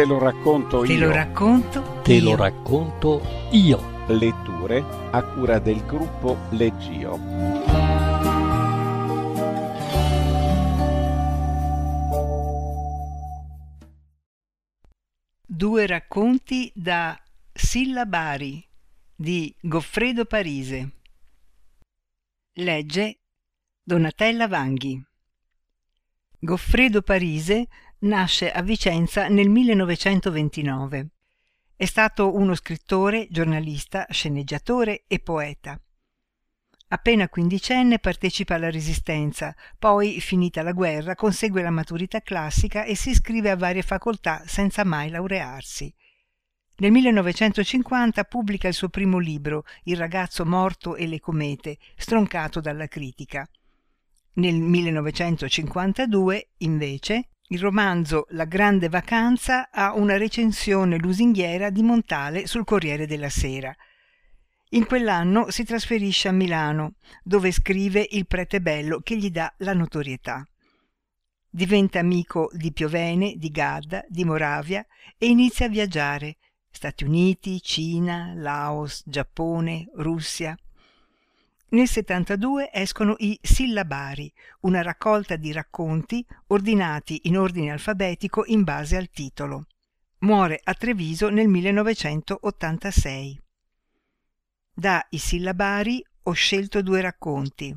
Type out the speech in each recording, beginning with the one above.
Te lo racconto Te io. lo racconto. Te io. lo racconto io. Letture a cura del gruppo Leggio. Due racconti da Sillabari di Goffredo Parise. Legge Donatella Vanghi. Goffredo Parise nasce a Vicenza nel 1929. È stato uno scrittore, giornalista, sceneggiatore e poeta. Appena quindicenne partecipa alla Resistenza, poi, finita la guerra, consegue la maturità classica e si iscrive a varie facoltà senza mai laurearsi. Nel 1950 pubblica il suo primo libro, Il ragazzo morto e le comete, stroncato dalla critica. Nel 1952, invece, il romanzo La grande vacanza ha una recensione lusinghiera di Montale sul Corriere della Sera. In quell'anno si trasferisce a Milano, dove scrive Il prete bello che gli dà la notorietà. Diventa amico di Piovene, di Gadda, di Moravia e inizia a viaggiare. Stati Uniti, Cina, Laos, Giappone, Russia. Nel 72 escono i Sillabari, una raccolta di racconti ordinati in ordine alfabetico in base al titolo. Muore a Treviso nel 1986. Da I Sillabari ho scelto due racconti.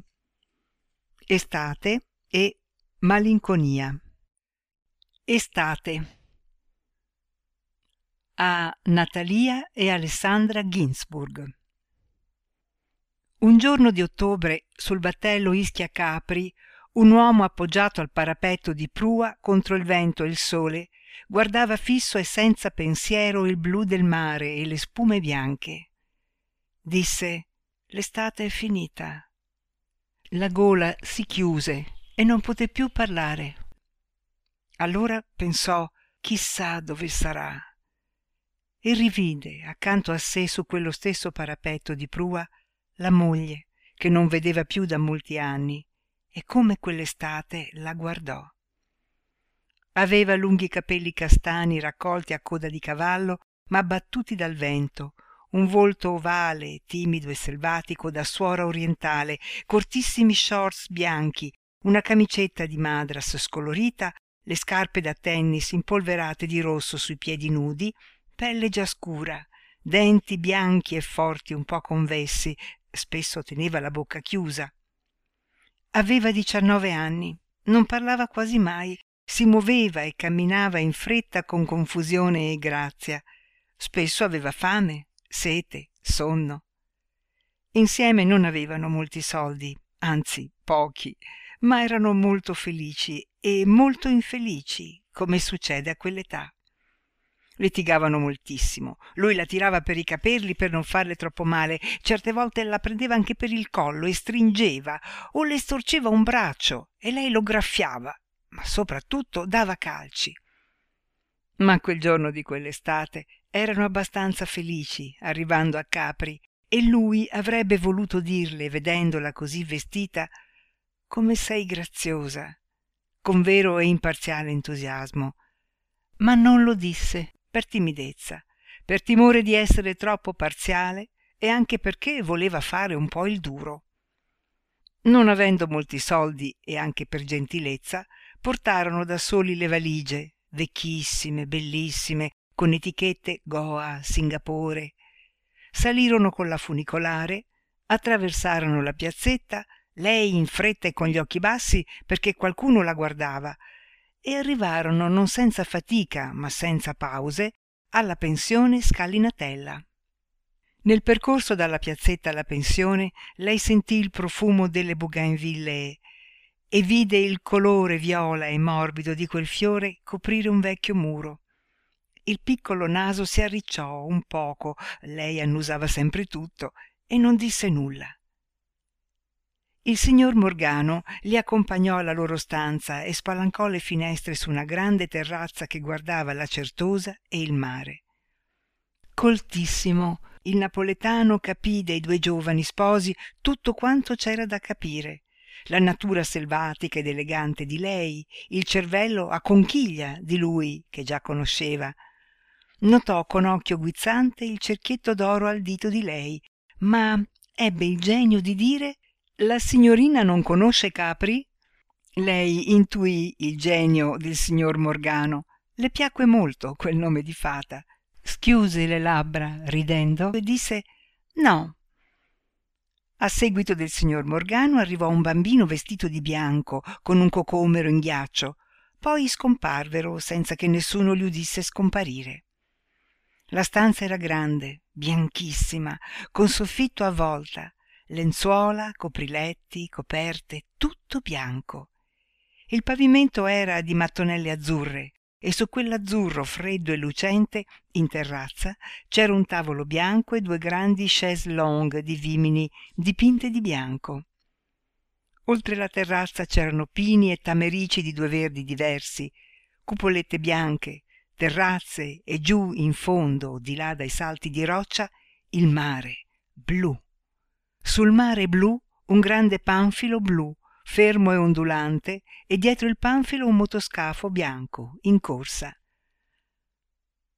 Estate e Malinconia. Estate. A Natalia e Alessandra Ginsburg. Un giorno di ottobre, sul battello Ischia Capri, un uomo appoggiato al parapetto di prua contro il vento e il sole guardava fisso e senza pensiero il blu del mare e le spume bianche. Disse: L'estate è finita. La gola si chiuse e non poté più parlare. Allora pensò: chissà dove sarà. E rivide accanto a sé su quello stesso parapetto di prua la moglie che non vedeva più da molti anni e come quell'estate la guardò. Aveva lunghi capelli castani raccolti a coda di cavallo ma battuti dal vento, un volto ovale, timido e selvatico da suora orientale, cortissimi shorts bianchi, una camicetta di madras scolorita, le scarpe da tennis impolverate di rosso sui piedi nudi, pelle già scura, denti bianchi e forti un po' convessi, spesso teneva la bocca chiusa. Aveva diciannove anni, non parlava quasi mai, si muoveva e camminava in fretta con confusione e grazia. Spesso aveva fame, sete, sonno. Insieme non avevano molti soldi, anzi pochi, ma erano molto felici e molto infelici, come succede a quell'età. Litigavano moltissimo. Lui la tirava per i capelli per non farle troppo male, certe volte la prendeva anche per il collo e stringeva, o le storceva un braccio e lei lo graffiava, ma soprattutto dava calci. Ma quel giorno di quell'estate erano abbastanza felici arrivando a Capri e lui avrebbe voluto dirle, vedendola così vestita, come sei graziosa, con vero e imparziale entusiasmo. Ma non lo disse per timidezza, per timore di essere troppo parziale e anche perché voleva fare un po' il duro. Non avendo molti soldi e anche per gentilezza, portarono da soli le valigie, vecchissime, bellissime, con etichette Goa, Singapore. Salirono con la funicolare, attraversarono la piazzetta, lei in fretta e con gli occhi bassi perché qualcuno la guardava, e arrivarono non senza fatica ma senza pause alla pensione Scalinatella. Nel percorso dalla piazzetta alla pensione lei sentì il profumo delle bougainvillee e vide il colore viola e morbido di quel fiore coprire un vecchio muro. Il piccolo naso si arricciò un poco, lei annusava sempre tutto, e non disse nulla. Il signor Morgano li accompagnò alla loro stanza e spalancò le finestre su una grande terrazza che guardava la Certosa e il mare. Coltissimo, il napoletano capì dei due giovani sposi tutto quanto c'era da capire. La natura selvatica ed elegante di lei, il cervello a conchiglia di lui che già conosceva, notò con occhio guizzante il cerchietto d'oro al dito di lei ma ebbe il genio di dire la signorina non conosce capri? Lei intuì il genio del signor morgano. Le piacque molto quel nome di fata. Schiuse le labbra ridendo e disse no. A seguito del signor morgano arrivò un bambino vestito di bianco con un cocomero in ghiaccio. Poi scomparvero senza che nessuno li udisse scomparire. La stanza era grande bianchissima con soffitto a volta lenzuola copriletti coperte tutto bianco. Il pavimento era di mattonelle azzurre e su quell'azzurro freddo e lucente in terrazza c'era un tavolo bianco e due grandi chaise longue di vimini dipinte di bianco. Oltre la terrazza c'erano pini e tamerici di due verdi diversi cupolette bianche terrazze e giù in fondo di là dai salti di roccia il mare blu sul mare blu un grande panfilo blu fermo e ondulante e dietro il panfilo un motoscafo bianco in corsa.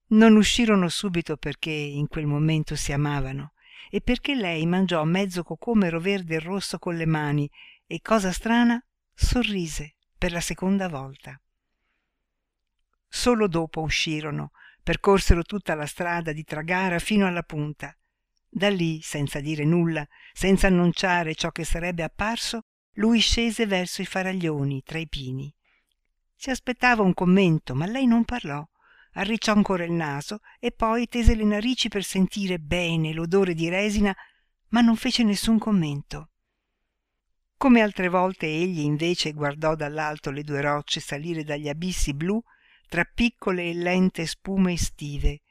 Non uscirono subito perché in quel momento si amavano e perché lei mangiò mezzo cocomero verde e rosso con le mani e cosa strana sorrise per la seconda volta. Solo dopo uscirono percorsero tutta la strada di tragara fino alla punta da lì senza dire nulla senza annunciare ciò che sarebbe apparso lui scese verso i faraglioni tra i pini. Si aspettava un commento ma lei non parlò. Arricciò ancora il naso e poi tese le narici per sentire bene l'odore di resina ma non fece nessun commento. Come altre volte egli invece guardò dall'alto le due rocce salire dagli abissi blu tra piccole e lente spume estive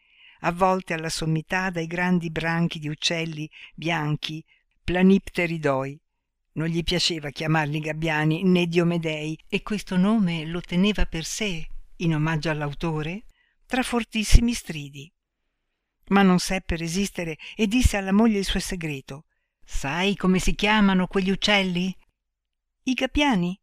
avvolte alla sommità dai grandi branchi di uccelli bianchi planipteridoi. Non gli piaceva chiamarli gabbiani né diomedei e questo nome lo teneva per sé in omaggio all'autore? Tra fortissimi stridi. Ma non seppe resistere e disse alla moglie il suo segreto. Sai come si chiamano quegli uccelli? I gabbiani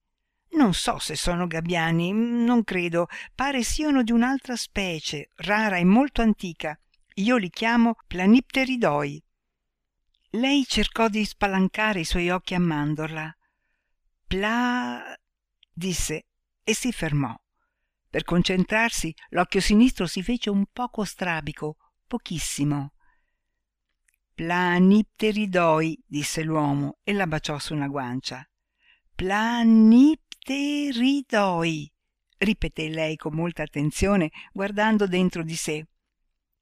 non so se sono gabbiani non credo. Pare siano di un'altra specie rara e molto antica. Io li chiamo planipteridoi. Lei cercò di spalancare i suoi occhi a mandorla. Pla disse e si fermò. Per concentrarsi l'occhio sinistro si fece un poco strabico pochissimo. Planipteridoi disse l'uomo e la baciò su una guancia planipteridoi ripeté lei con molta attenzione guardando dentro di sé.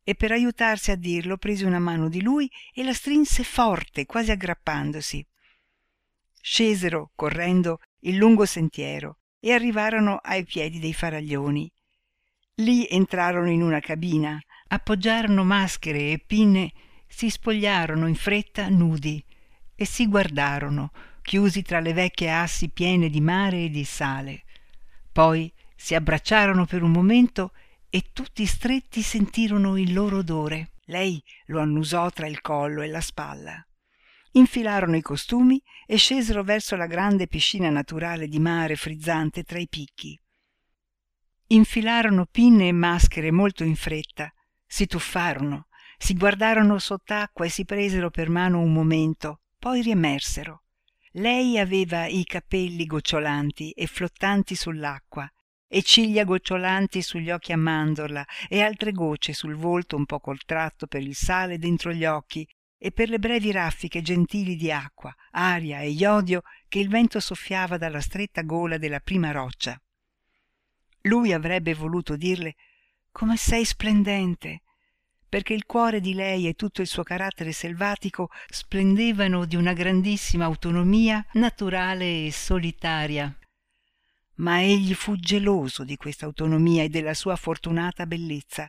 E per aiutarsi a dirlo prese una mano di lui e la strinse forte quasi aggrappandosi. Scesero correndo il lungo sentiero e arrivarono ai piedi dei faraglioni. Lì entrarono in una cabina appoggiarono maschere e pinne si spogliarono in fretta nudi e si guardarono chiusi tra le vecchie assi piene di mare e di sale. Poi si abbracciarono per un momento e tutti stretti sentirono il loro odore. Lei lo annusò tra il collo e la spalla. Infilarono i costumi e scesero verso la grande piscina naturale di mare frizzante tra i picchi. Infilarono pinne e maschere molto in fretta. Si tuffarono si guardarono sott'acqua e si presero per mano un momento poi riemersero lei aveva i capelli gocciolanti e flottanti sull'acqua e ciglia gocciolanti sugli occhi a mandorla e altre gocce sul volto un po contratto per il sale dentro gli occhi e per le brevi raffiche gentili di acqua aria e iodio che il vento soffiava dalla stretta gola della prima roccia. Lui avrebbe voluto dirle come sei splendente perché il cuore di lei e tutto il suo carattere selvatico splendevano di una grandissima autonomia naturale e solitaria. Ma egli fu geloso di questa autonomia e della sua fortunata bellezza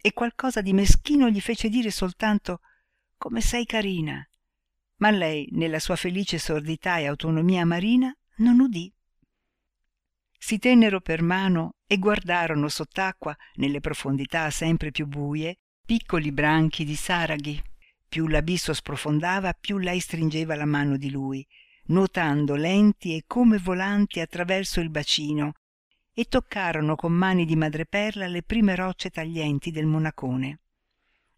e qualcosa di meschino gli fece dire soltanto come sei carina. Ma lei nella sua felice sordità e autonomia marina non udì. Si tennero per mano e guardarono sott'acqua nelle profondità sempre più buie piccoli branchi di saraghi più l'abisso sprofondava più lei stringeva la mano di lui nuotando lenti e come volanti attraverso il bacino e toccarono con mani di madreperla le prime rocce taglienti del monacone.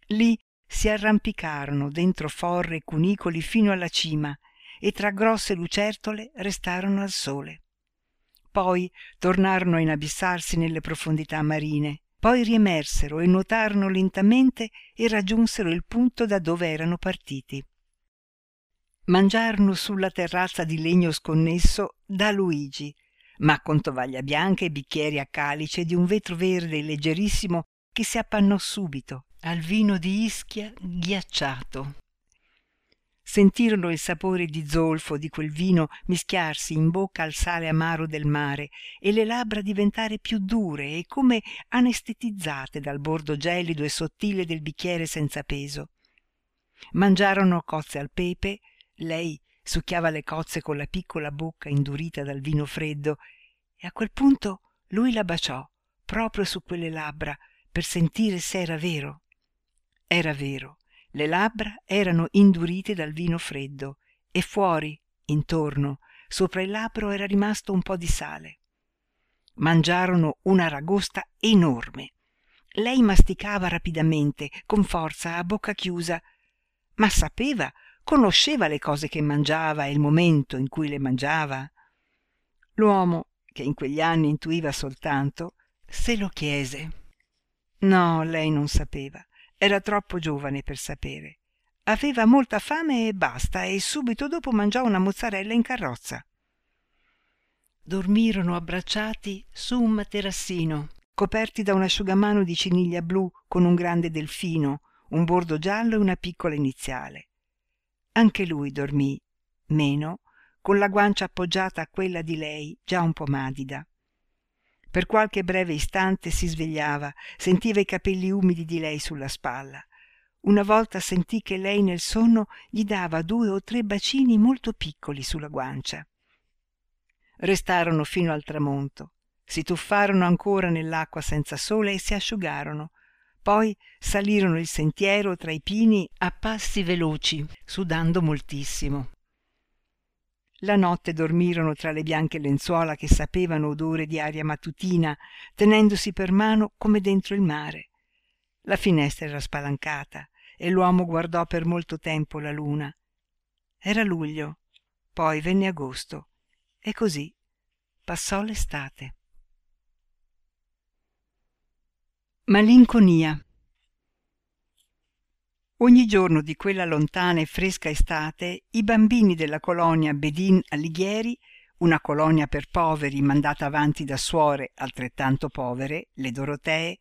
Lì si arrampicarono dentro forre e cunicoli fino alla cima e tra grosse lucertole restarono al sole. Poi tornarono a inabissarsi nelle profondità marine, poi riemersero e nuotarono lentamente e raggiunsero il punto da dove erano partiti. Mangiarono sulla terrazza di legno sconnesso da Luigi, ma con tovaglia bianca e bicchieri a calice di un vetro verde leggerissimo che si appannò subito al vino di Ischia ghiacciato. Sentirono il sapore di zolfo di quel vino mischiarsi in bocca al sale amaro del mare e le labbra diventare più dure e come anestetizzate dal bordo gelido e sottile del bicchiere senza peso. Mangiarono cozze al pepe, lei succhiava le cozze con la piccola bocca indurita dal vino freddo e a quel punto lui la baciò proprio su quelle labbra per sentire se era vero. Era vero, le labbra erano indurite dal vino freddo e fuori, intorno, sopra il labbro era rimasto un po di sale. Mangiarono una ragosta enorme. Lei masticava rapidamente, con forza, a bocca chiusa, ma sapeva conosceva le cose che mangiava e il momento in cui le mangiava. L'uomo, che in quegli anni intuiva soltanto, se lo chiese. No, lei non sapeva, era troppo giovane per sapere. Aveva molta fame e basta, e subito dopo mangiò una mozzarella in carrozza. Dormirono abbracciati su un materassino, coperti da un asciugamano di ciniglia blu con un grande delfino, un bordo giallo e una piccola iniziale. Anche lui dormì, meno, con la guancia appoggiata a quella di lei, già un po' madida. Per qualche breve istante si svegliava, sentiva i capelli umidi di lei sulla spalla. Una volta sentì che lei nel sonno gli dava due o tre bacini molto piccoli sulla guancia. Restarono fino al tramonto, si tuffarono ancora nell'acqua senza sole e si asciugarono, poi salirono il sentiero tra i pini a passi veloci, sudando moltissimo. La notte dormirono tra le bianche lenzuola che sapevano odore di aria mattutina, tenendosi per mano come dentro il mare. La finestra era spalancata e l'uomo guardò per molto tempo la luna. Era luglio, poi venne agosto e così passò l'estate. Malinconia. Ogni giorno di quella lontana e fresca estate i bambini della colonia Bedin Alighieri, una colonia per poveri mandata avanti da suore altrettanto povere, le Dorotee,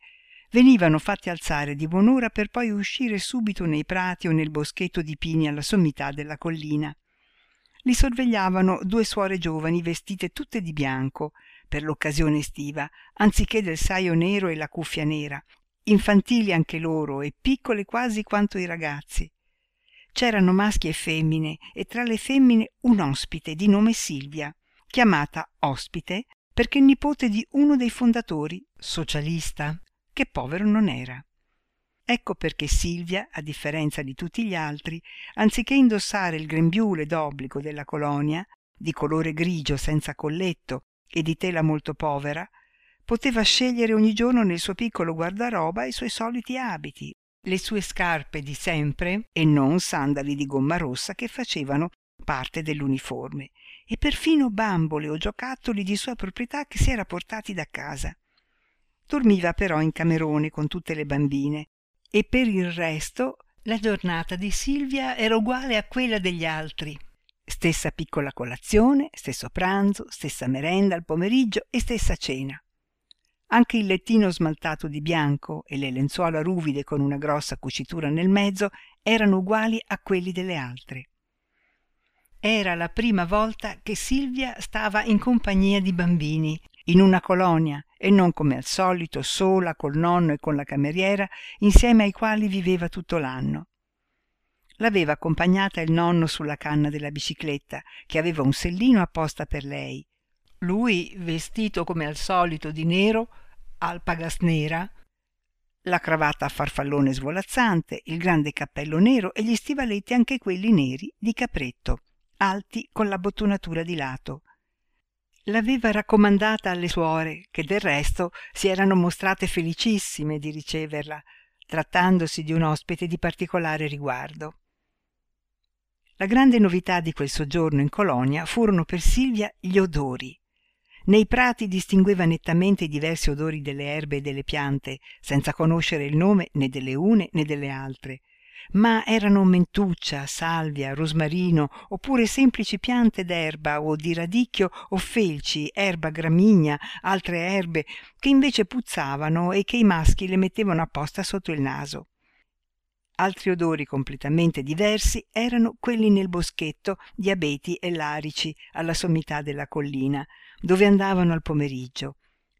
venivano fatti alzare di buon'ora per poi uscire subito nei prati o nel boschetto di pini alla sommità della collina. Li sorvegliavano due suore giovani vestite tutte di bianco, per l'occasione estiva, anziché del saio nero e la cuffia nera, infantili anche loro e piccole quasi quanto i ragazzi. C'erano maschi e femmine e tra le femmine un ospite di nome Silvia, chiamata ospite perché nipote di uno dei fondatori, socialista, che povero non era. Ecco perché Silvia, a differenza di tutti gli altri, anziché indossare il grembiule d'obbligo della colonia, di colore grigio senza colletto e di tela molto povera, poteva scegliere ogni giorno nel suo piccolo guardaroba i suoi soliti abiti, le sue scarpe di sempre e non sandali di gomma rossa che facevano parte dell'uniforme, e perfino bambole o giocattoli di sua proprietà che si era portati da casa. Dormiva però in camerone con tutte le bambine e per il resto la giornata di Silvia era uguale a quella degli altri. Stessa piccola colazione, stesso pranzo, stessa merenda al pomeriggio e stessa cena. Anche il lettino smaltato di bianco e le lenzuola ruvide con una grossa cucitura nel mezzo erano uguali a quelli delle altre. Era la prima volta che Silvia stava in compagnia di bambini, in una colonia, e non come al solito sola col nonno e con la cameriera, insieme ai quali viveva tutto l'anno. L'aveva accompagnata il nonno sulla canna della bicicletta, che aveva un sellino apposta per lei. Lui, vestito come al solito di nero, alpagas nera, la cravatta a farfallone svolazzante, il grande cappello nero e gli stivaletti anche quelli neri di capretto, alti con la bottonatura di lato. l'aveva raccomandata alle suore che del resto si erano mostrate felicissime di riceverla trattandosi di un ospite di particolare riguardo la grande novità di quel soggiorno in colonia furono per silvia gli odori nei prati distingueva nettamente i diversi odori delle erbe e delle piante senza conoscere il nome né delle une né delle altre. Ma erano mentuccia salvia rosmarino oppure semplici piante d'erba o di radicchio o felci erba gramigna altre erbe che invece puzzavano e che i maschi le mettevano apposta sotto il naso. Altri odori completamente diversi erano quelli nel boschetto di abeti e larici alla sommità della collina dove andavano al pomeriggio.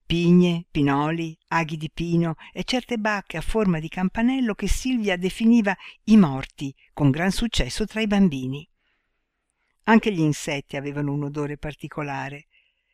Pigne pinoli aghi di pino e certe bacche a forma di campanello che silvia definiva i morti con gran successo tra i bambini. Anche gli insetti avevano un odore particolare.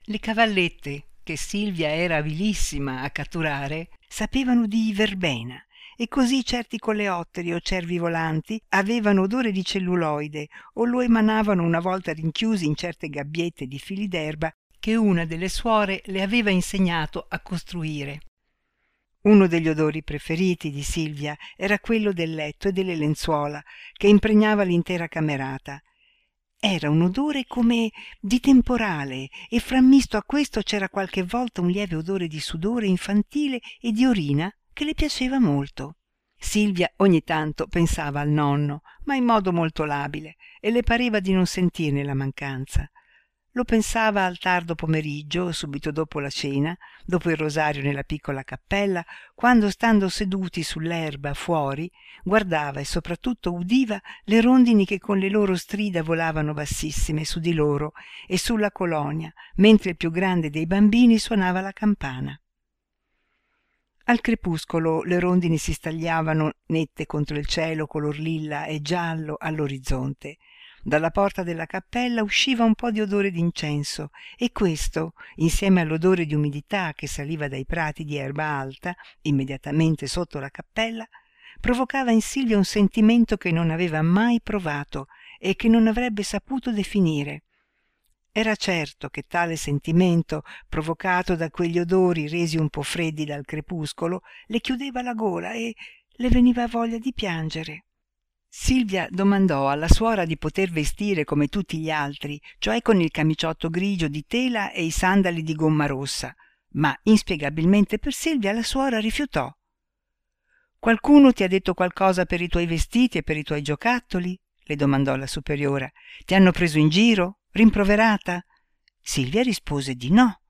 Le cavallette che silvia era avilissima a catturare sapevano di verbena e così certi coleotteri o cervi volanti avevano odore di celluloide o lo emanavano una volta rinchiusi in certe gabbiette di fili d'erba che una delle suore le aveva insegnato a costruire. Uno degli odori preferiti di silvia era quello del letto e delle lenzuola che impregnava l'intera camerata. Era un odore come di temporale e frammisto a questo c'era qualche volta un lieve odore di sudore infantile e di orina che le piaceva molto. Silvia ogni tanto pensava al nonno ma in modo molto labile e le pareva di non sentirne la mancanza lo pensava al tardo pomeriggio subito dopo la cena dopo il rosario nella piccola cappella quando stando seduti sull'erba fuori guardava e soprattutto udiva le rondini che con le loro strida volavano bassissime su di loro e sulla colonia mentre il più grande dei bambini suonava la campana. Al crepuscolo le rondini si stagliavano nette contro il cielo color lilla e giallo all'orizzonte dalla porta della cappella usciva un po di odore d'incenso e questo insieme all'odore di umidità che saliva dai prati di erba alta immediatamente sotto la cappella provocava in silvia un sentimento che non aveva mai provato e che non avrebbe saputo definire. Era certo che tale sentimento provocato da quegli odori resi un po freddi dal crepuscolo le chiudeva la gola e le veniva voglia di piangere silvia domandò alla suora di poter vestire come tutti gli altri cioè con il camiciotto grigio di tela e i sandali di gomma rossa. Ma inspiegabilmente per silvia la suora rifiutò. Qualcuno ti ha detto qualcosa per i tuoi vestiti e per i tuoi giocattoli? le domandò la superiora. Ti hanno preso in giro? Rimproverata? Silvia rispose di no.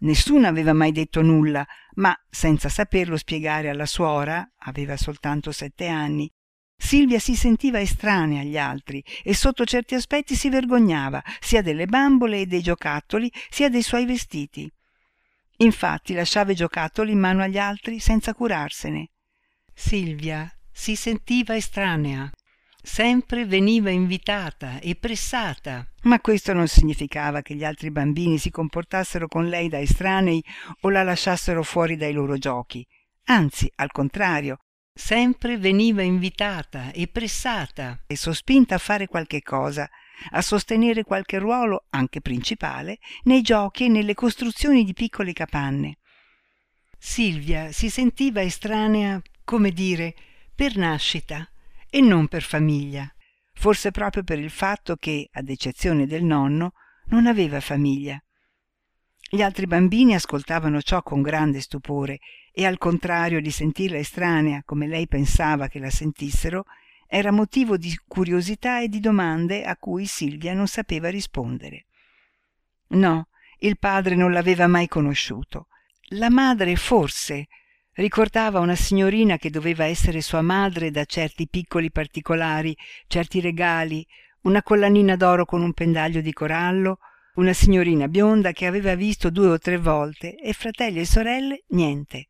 Nessuno aveva mai detto nulla ma senza saperlo spiegare alla suora aveva soltanto sette anni silvia si sentiva estranea agli altri e sotto certi aspetti si vergognava sia delle bambole e dei giocattoli sia dei suoi vestiti. Infatti lasciava i giocattoli in mano agli altri senza curarsene. Silvia si sentiva estranea. Sempre veniva invitata e pressata. Ma questo non significava che gli altri bambini si comportassero con lei da estranei o la lasciassero fuori dai loro giochi. Anzi al contrario sempre veniva invitata e pressata e sospinta a fare qualche cosa a sostenere qualche ruolo anche principale nei giochi e nelle costruzioni di piccole capanne. Silvia si sentiva estranea come dire per nascita e non per famiglia. Forse proprio per il fatto che ad eccezione del nonno non aveva famiglia gli altri bambini ascoltavano ciò con grande stupore e al contrario di sentirla estranea come lei pensava che la sentissero era motivo di curiosità e di domande a cui silvia non sapeva rispondere. No il padre non l'aveva mai conosciuto. La madre forse ricordava una signorina che doveva essere sua madre da certi piccoli particolari certi regali una collanina d'oro con un pendaglio di corallo una signorina bionda che aveva visto due o tre volte e fratelli e sorelle niente.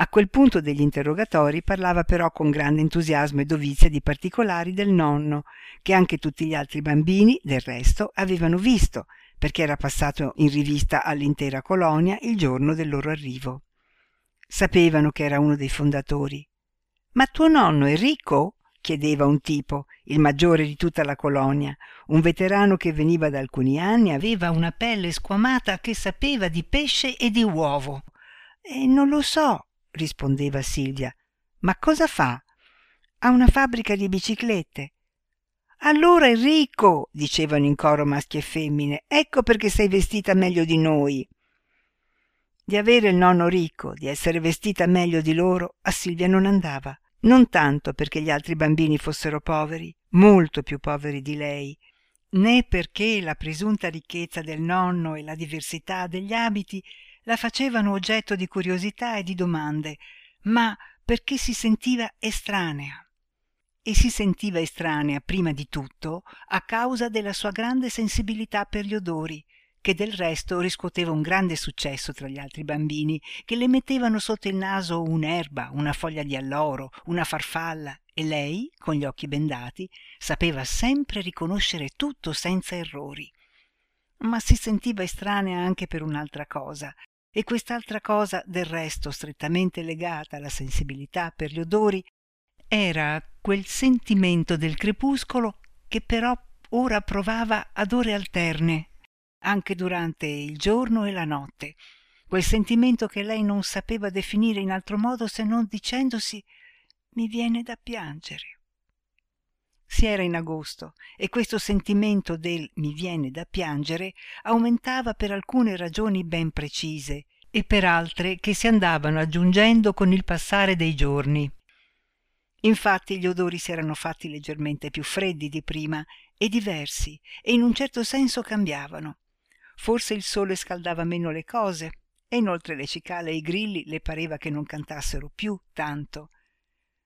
A quel punto degli interrogatori parlava però con grande entusiasmo e dovizia di particolari del nonno che anche tutti gli altri bambini del resto avevano visto perché era passato in rivista all'intera colonia il giorno del loro arrivo. Sapevano che era uno dei fondatori. Ma tuo nonno è ricco chiedeva un tipo, il maggiore di tutta la colonia, un veterano che veniva da alcuni anni, aveva una pelle squamata che sapeva di pesce e di uovo. E non lo so, rispondeva Silvia. Ma cosa fa? Ha una fabbrica di biciclette. Allora è ricco, dicevano in coro maschi e femmine. Ecco perché sei vestita meglio di noi. Di avere il nonno ricco, di essere vestita meglio di loro, a Silvia non andava. Non tanto perché gli altri bambini fossero poveri, molto più poveri di lei, né perché la presunta ricchezza del nonno e la diversità degli abiti la facevano oggetto di curiosità e di domande, ma perché si sentiva estranea. E si sentiva estranea prima di tutto a causa della sua grande sensibilità per gli odori, che del resto riscuoteva un grande successo tra gli altri bambini, che le mettevano sotto il naso un'erba, una foglia di alloro, una farfalla, e lei, con gli occhi bendati, sapeva sempre riconoscere tutto senza errori. Ma si sentiva estranea anche per un'altra cosa, e quest'altra cosa, del resto strettamente legata alla sensibilità per gli odori, era quel sentimento del crepuscolo che però ora provava ad ore alterne anche durante il giorno e la notte, quel sentimento che lei non sapeva definire in altro modo se non dicendosi mi viene da piangere. Si era in agosto e questo sentimento del mi viene da piangere aumentava per alcune ragioni ben precise e per altre che si andavano aggiungendo con il passare dei giorni. Infatti gli odori si erano fatti leggermente più freddi di prima e diversi e in un certo senso cambiavano. Forse il sole scaldava meno le cose e inoltre le cicale e i grilli le pareva che non cantassero più tanto.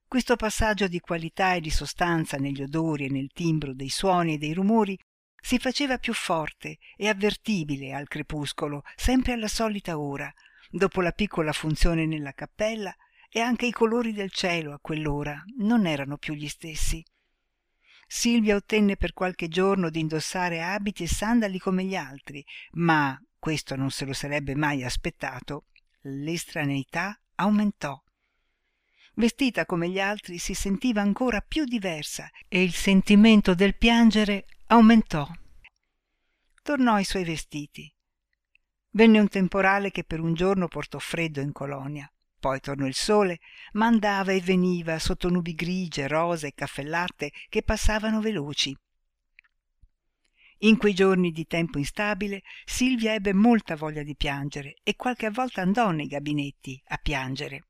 Questo passaggio di qualità e di sostanza negli odori e nel timbro dei suoni e dei rumori si faceva più forte e avvertibile al crepuscolo, sempre alla solita ora, dopo la piccola funzione nella cappella, e anche i colori del cielo a quell'ora non erano più gli stessi. Silvia ottenne per qualche giorno di indossare abiti e sandali come gli altri, ma questo non se lo sarebbe mai aspettato. L'estraneità aumentò. Vestita come gli altri si sentiva ancora più diversa e il sentimento del piangere aumentò. Tornò ai suoi vestiti. Venne un temporale che per un giorno portò freddo in colonia. Poi tornò il sole, ma andava e veniva sotto nubi grigie, rose e caffellate che passavano veloci. In quei giorni di tempo instabile Silvia ebbe molta voglia di piangere e qualche volta andò nei gabinetti a piangere.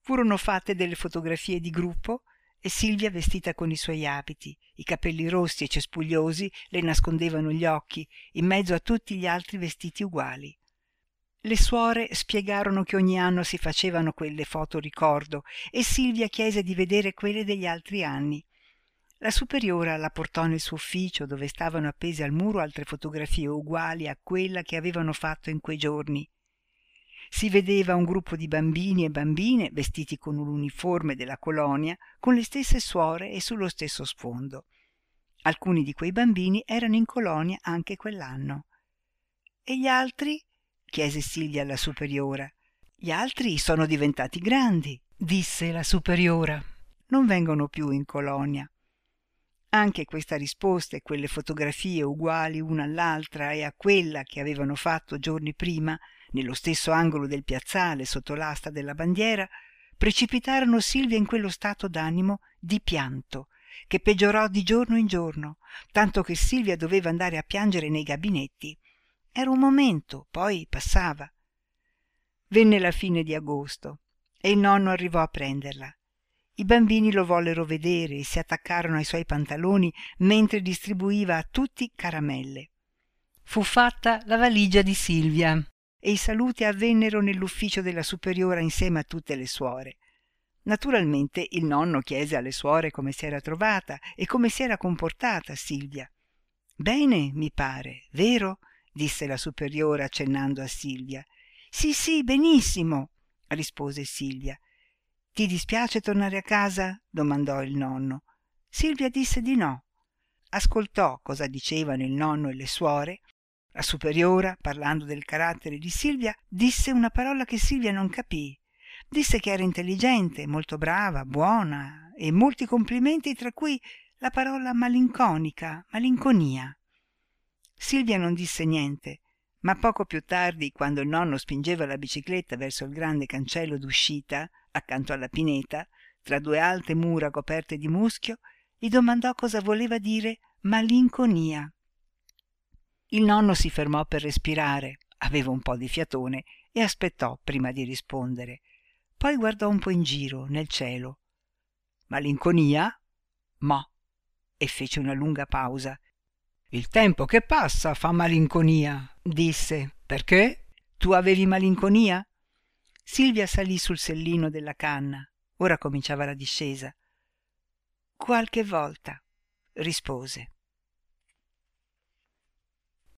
Furono fatte delle fotografie di gruppo e Silvia vestita con i suoi abiti, i capelli rossi e cespugliosi le nascondevano gli occhi in mezzo a tutti gli altri vestiti uguali. Le suore spiegarono che ogni anno si facevano quelle foto ricordo e Silvia chiese di vedere quelle degli altri anni. La superiora la portò nel suo ufficio dove stavano appese al muro altre fotografie uguali a quella che avevano fatto in quei giorni. Si vedeva un gruppo di bambini e bambine vestiti con l'uniforme della colonia, con le stesse suore e sullo stesso sfondo. Alcuni di quei bambini erano in colonia anche quell'anno. E gli altri? Chiese Silvia alla superiora. Gli altri sono diventati grandi, disse la superiora. Non vengono più in colonia. Anche questa risposta e quelle fotografie uguali una all'altra e a quella che avevano fatto giorni prima, nello stesso angolo del piazzale sotto l'asta della bandiera, precipitarono Silvia in quello stato d'animo di pianto, che peggiorò di giorno in giorno, tanto che Silvia doveva andare a piangere nei gabinetti era un momento, poi passava. Venne la fine di agosto e il nonno arrivò a prenderla. I bambini lo vollero vedere e si attaccarono ai suoi pantaloni mentre distribuiva a tutti caramelle. Fu fatta la valigia di Silvia e i saluti avvennero nell'ufficio della superiora insieme a tutte le suore. Naturalmente il nonno chiese alle suore come si era trovata e come si era comportata Silvia. Bene, mi pare, vero? Disse la superiore accennando a Silvia. Sì, sì, benissimo, rispose Silvia. Ti dispiace tornare a casa? domandò il nonno. Silvia disse di no. Ascoltò cosa dicevano il nonno e le suore. La superiora, parlando del carattere di Silvia, disse una parola che Silvia non capì. Disse che era intelligente, molto brava, buona e molti complimenti, tra cui la parola malinconica, malinconia. Silvia non disse niente, ma poco più tardi, quando il nonno spingeva la bicicletta verso il grande cancello d'uscita, accanto alla pineta, tra due alte mura coperte di muschio, gli domandò cosa voleva dire malinconia. Il nonno si fermò per respirare, aveva un po' di fiatone e aspettò prima di rispondere. Poi guardò un po' in giro, nel cielo. Malinconia? Ma. E fece una lunga pausa. Il tempo che passa fa malinconia, disse. Perché? Tu avevi malinconia? Silvia salì sul sellino della canna. Ora cominciava la discesa. Qualche volta, rispose.